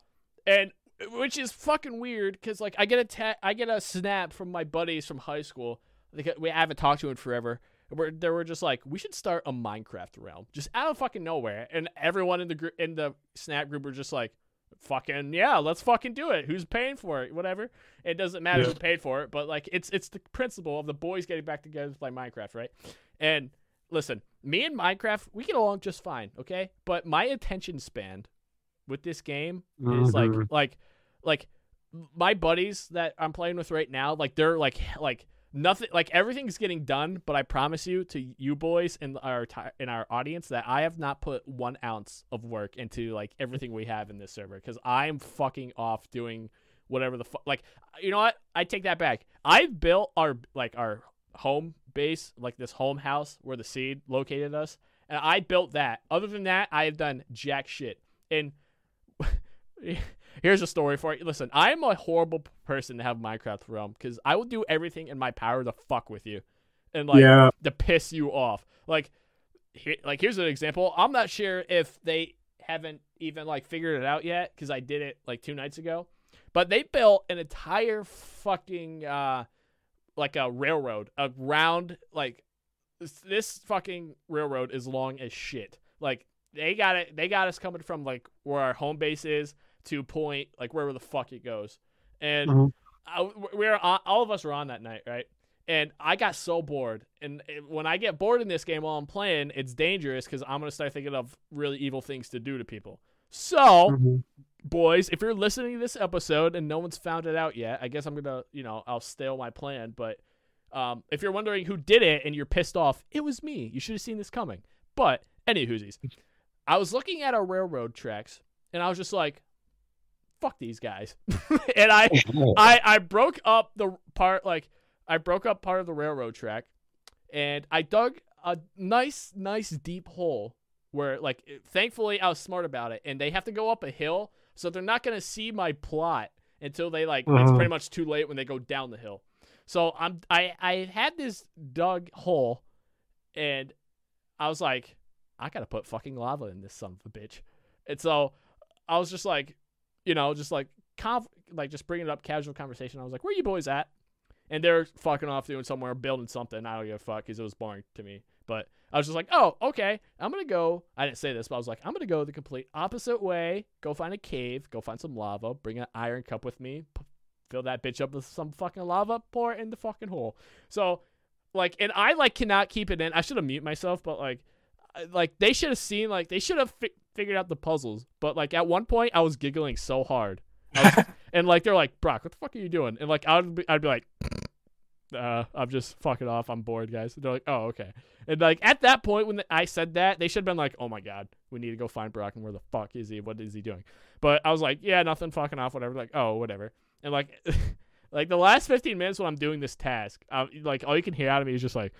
and which is fucking weird because like I get a te- I get a snap from my buddies from high school. Like, we haven't talked to in forever. Where they were just like, we should start a Minecraft realm, just out of fucking nowhere, and everyone in the group in the snap group were just like, fucking yeah, let's fucking do it. Who's paying for it? Whatever. It doesn't matter Yeah. who paid for it, but like it's it's the principle of the boys getting back together to play Minecraft, right? And listen, me and Minecraft, we get along just fine, okay? But my attention span with this game is like Mhm. like like my buddies that I'm playing with right now, like they're like like nothing like everything's getting done, but I promise you to you boys in our in our audience that I have not put one ounce of work into like everything we have in this server because I'm fucking off doing whatever the fuck. Like you know what? I take that back. I've built our like our home base, like this home house where the seed located us, and I built that. Other than that, I have done jack shit. And here's a story for you. Listen, I am a horrible person to have Minecraft realm because I will do everything in my power to fuck with you, and like yeah. to piss you off. Like, here, like here's an example. I'm not sure if they haven't even like figured it out yet because I did it like two nights ago, but they built an entire fucking uh like a railroad around like this, this fucking railroad is long as shit. Like they got it. They got us coming from like where our home base is to point like wherever the fuck it goes, and Mhm. I, we were on, all of us were on that night, right? And I got so bored. And when I get bored in this game while I'm playing, it's dangerous because I'm gonna start thinking of really evil things to do to people. So, Mhm. boys, if you're listening to this episode and no one's found it out yet, I guess I'm gonna, you know, I'll stale my plan. But um, if you're wondering who did it and you're pissed off, it was me. You should have seen this coming. But any whoosies, I was looking at our railroad tracks and I was just like, "Fuck these guys," and I I I broke up the part like I broke up part of the railroad track, and I dug a nice nice deep hole where like thankfully I was smart about it, and they have to go up a hill, so they're not gonna see my plot until they like it's Mhm. pretty much too late when they go down the hill. So I'm I I had this dug hole, and I was like, I gotta put fucking lava in this son of a bitch, and so I was just like, you know, just like conf- like just bringing it up casual conversation. I was like, "Where you boys at?" and they're fucking off doing somewhere, building something. I don't give a fuck because it was boring to me. But I was just like, oh, okay, I'm gonna go. I didn't say this, but I was like, I'm gonna go the complete opposite way. Go find a cave, go find some lava, bring an iron cup with me, p- fill that bitch up with some fucking lava, pour it in the fucking hole. So, like, and I like cannot keep it in. I should have mute myself, but like, like they should have seen, like, they should have fi- figured out the puzzles. But like at one point, I was giggling so hard, was- and like they're like, Brock, what the fuck are you doing? And like I'd be, I'd be like. Uh, I'm just fucking off. I'm bored, guys. They're like, oh, okay. And like at that point when I said that, they should have been like, "Oh my god, we need to go find Brock and where the fuck is he? What is he doing?" But I was like, "Yeah, nothing, fucking off, whatever." Like, oh, whatever. And like, like the last 15 minutes when I'm doing this task, um, like all you can hear out of me is just like,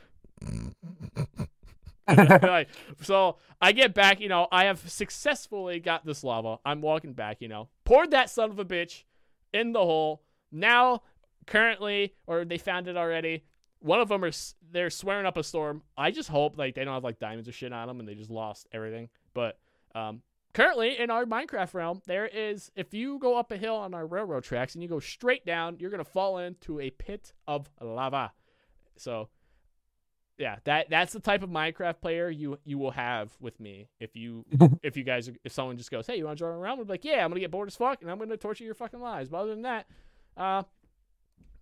like, so I get back, you know, I have successfully got this lava. I'm walking back, you know, poured that son of a bitch in the hole. Now, currently, or they found it already. One of them are they're swearing up a storm. I just hope like they don't have like diamonds or shit on them and they just lost everything. But um, currently in our Minecraft realm, there is if you go up a hill on our railroad tracks and you go straight down, you're gonna fall into a pit of lava. So yeah, that that's the type of Minecraft player you you will have with me if you if you guys if someone just goes, hey, you want to join around? We'll be like, yeah, I'm gonna get bored as fuck and I'm gonna torture your fucking lives. But other than that, uh,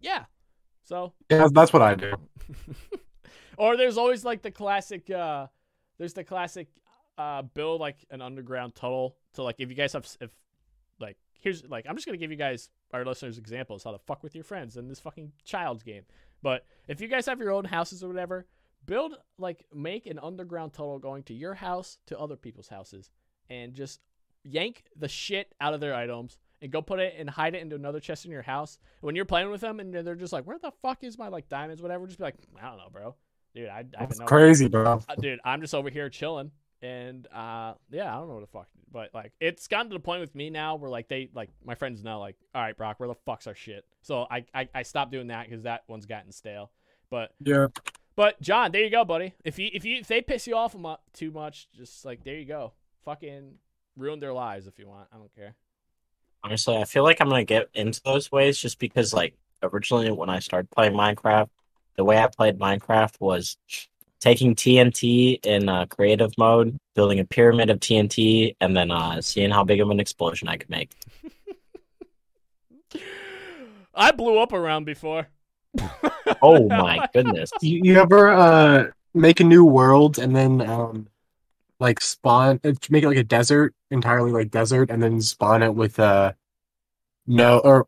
yeah. So Yeah, that's what I do. or there's always like the classic uh there's the classic uh build like an underground tunnel to like if you guys have if like here's like I'm just gonna give you guys our listeners examples how to fuck with your friends in this fucking child's game. But if you guys have your own houses or whatever, build like make an underground tunnel going to your house to other people's houses and just yank the shit out of their items and go put it and hide it into another chest in your house. When you're playing with them and they're just like, "Where the fuck is my like diamonds, whatever?" Just be like, "I don't know, bro, dude. I, I That's haven't know." crazy, bro. Uh, dude, I'm just over here chilling, and uh, yeah, I don't know what the fuck, but like, it's gotten to the point with me now where like they like my friends know like, all right, Brock, where the fuck's our shit? So I I, I stopped doing that because that one's gotten stale. But Yeah. But Jon, there you go, buddy. If you if you if they piss you off too much, just like there you go, fucking ruin their lives if you want. I don't care. Honestly, I feel like I'm gonna get into those ways just because, like, originally when I started playing Minecraft, the way I played Minecraft was taking TNT in uh, creative mode, building a pyramid of TNT, and then uh, seeing how big of an explosion I could make. I blew up around before. Oh my goodness! You, you ever uh make a new world and then um like spawn uh, make it like a desert entirely like desert and then spawn it with uh no or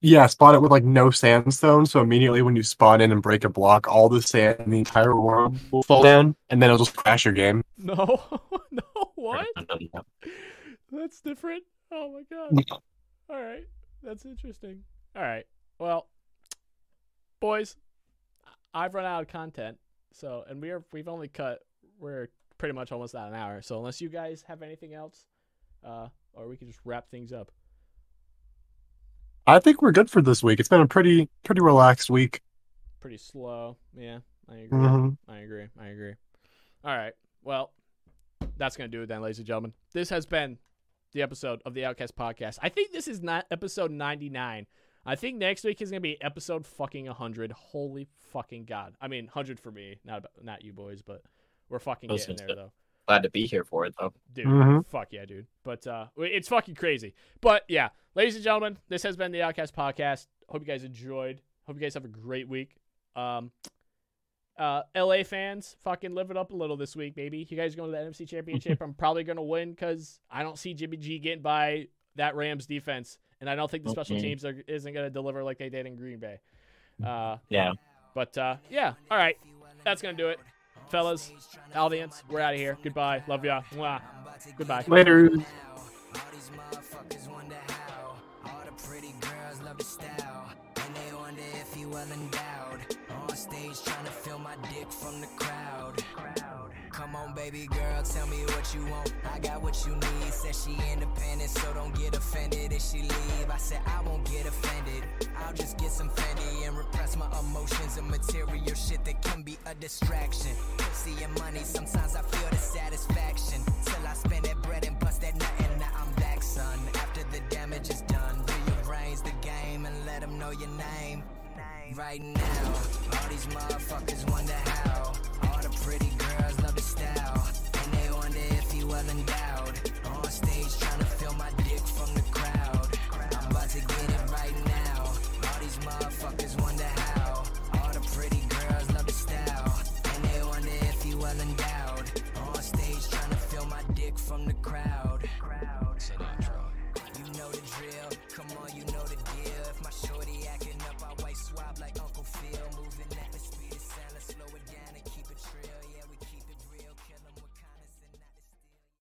yeah spawn it with like no sandstone so immediately when you spawn in and break a block all the sand in the entire world will fall down and then it'll just crash your game No, no, what? That's different. Oh my god. All right. That's interesting. All right. Well, boys, I've run out of content. So, and we're we've only cut we're pretty much almost at an hour. So, unless you guys have anything else, uh or we can just wrap things up. I think we're good for this week it's been a pretty pretty relaxed week Pretty slow. Yeah, I agree. Mhm. I agree. I agree. All right. Well, that's going to do it then, ladies and gentlemen. This has been the episode of the Outcast Podcast. I think this is not episode 99. I think next week is going to be episode fucking 100. Holy fucking God. I mean, 100 for me, not about, not you boys, but we're fucking I getting there, though. Glad to be here for it though. Dude, Mhm. fuck yeah, dude. But uh, it's fucking crazy. But yeah, ladies and gentlemen, this has been the Outcast Podcast. Hope you guys enjoyed. Hope you guys have a great week. Um, uh, LA fans, fucking live it up a little this week, baby. You guys are going to the NFC Championship. I'm probably gonna win because I don't see Jimmy G getting by that Rams defense, and I don't think the special teams are, isn't gonna deliver like they did in Green Bay. Uh, Yeah. but uh, yeah, all right, that's gonna do it, fellas. Audience, we're out of here. Goodbye. Love ya. Mwah. Goodbye. later All these motherfuckers wonder how. All the pretty girls love the style. And they wonder if you well endowed. On stage trying to feel my dick from the crowd. Come on, baby girl, tell me what you want. I got what you need. Said she independent, so don't get offended if she leave. I said I won't get offended. I'll just get some Fendi and repress my emotions and material shit that can be a distraction. Pussy and money, sometimes I feel the satisfaction. Till I spend that bread and bust that nut, and now I'm back, son. After the damage is done, rearrange the game and let them know your name right now. All these motherfuckers wonder how. All the pretty girls love the style. And they wonder if you well endowed.